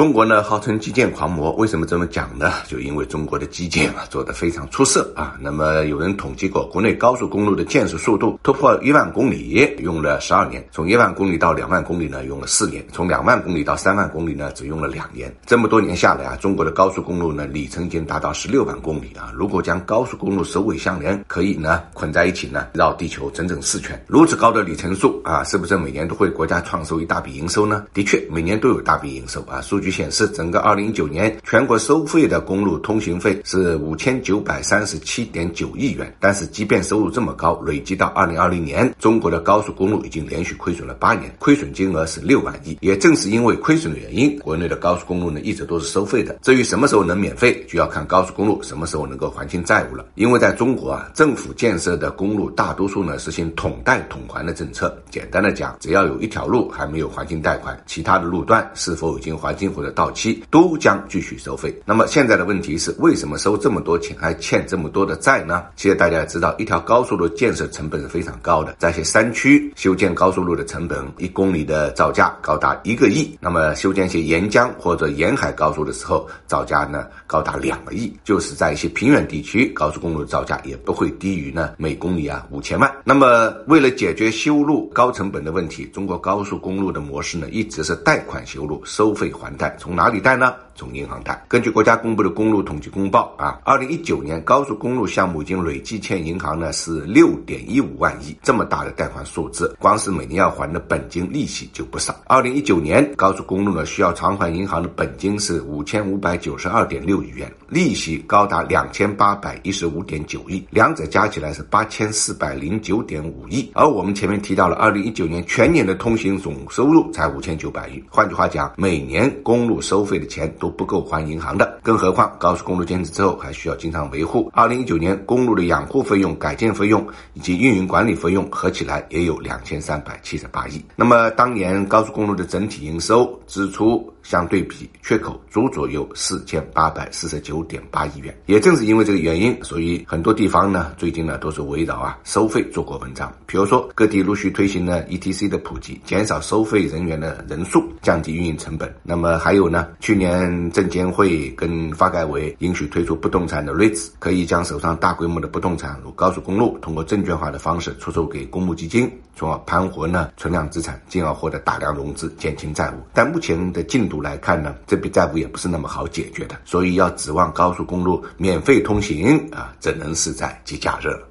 中国呢，号称基建狂魔，为什么这么讲呢？就因为中国的基建啊做得非常出色啊。那么有人统计过，国内高速公路的建设速度突破一万公里用了十二年，从一万公里到两万公里呢用了四年，从两万公里到三万公里呢只用了两年。这么多年下来啊，中国的高速公路呢里程已经达到十六万公里啊。如果将高速公路首尾相连，可以呢捆在一起呢绕地球整整四圈。如此高的里程数啊，是不是每年都会国家创收一大笔营收呢？的确，每年都有大笔营收啊。数据。显示，整个二零一九年全国收费的公路通行费是五千九百三十七点九亿元。但是，即便收入这么高，累计到二零二零年，中国的高速公路已经连续亏损了八年，亏损金额是六万亿。也正是因为亏损的原因，国内的高速公路呢一直都是收费的。至于什么时候能免费，就要看高速公路什么时候能够还清债务了。因为在中国啊，政府建设的公路大多数呢实行统贷统还的政策。简单的讲，只要有一条路还没有还清贷款，其他的路段是否已经还清？的到期都将继续收费。那么现在的问题是，为什么收这么多钱还欠这么多的债呢？其实大家知道，一条高速路建设成本是非常高的，在一些山区修建高速路的成本，一公里的造价高达一个亿。那么修建一些沿江或者沿海高速的时候，造价呢高达两个亿。就是在一些平原地区，高速公路的造价也不会低于呢每公里啊五千万。那么为了解决修路高成本的问题，中国高速公路的模式呢一直是贷款修路，收费还贷。从哪里贷呢？从银行贷。根据国家公布的公路统计公报啊，二零一九年高速公路项目已经累计欠银行呢是六点一五万亿，这么大的贷款数字，光是每年要还的本金利息就不少。二零一九年高速公路呢需要偿还银行的本金是五千五百九十二点六亿元，利息高达两千八百一十五点九亿，两者加起来是八千四百零九点五亿。而我们前面提到了，二零一九年全年的通行总收入才五千九百亿，换句话讲，每年公路收费的钱都不够还银行的，更何况高速公路建设之后还需要经常维护。二零一九年公路的养护费用、改建费用以及运营管理费用合起来也有两千三百七十八亿。那么当年高速公路的整体营收支出相对比缺口足足有四千八百四十九点八亿元。也正是因为这个原因，所以很多地方呢最近呢都是围绕啊收费做过文章。比如说各地陆续推行了 ETC 的普及，减少收费人员的人数，降低运营成本。那么还有呢？去年证监会跟发改委允许推出不动产的 REITs，可以将手上大规模的不动产如高速公路，通过证券化的方式出售给公募基金，从而盘活呢存量资产，进而获得大量融资，减轻债务。但目前的进度来看呢，这笔债务也不是那么好解决的，所以要指望高速公路免费通行啊，只能是在节假日了。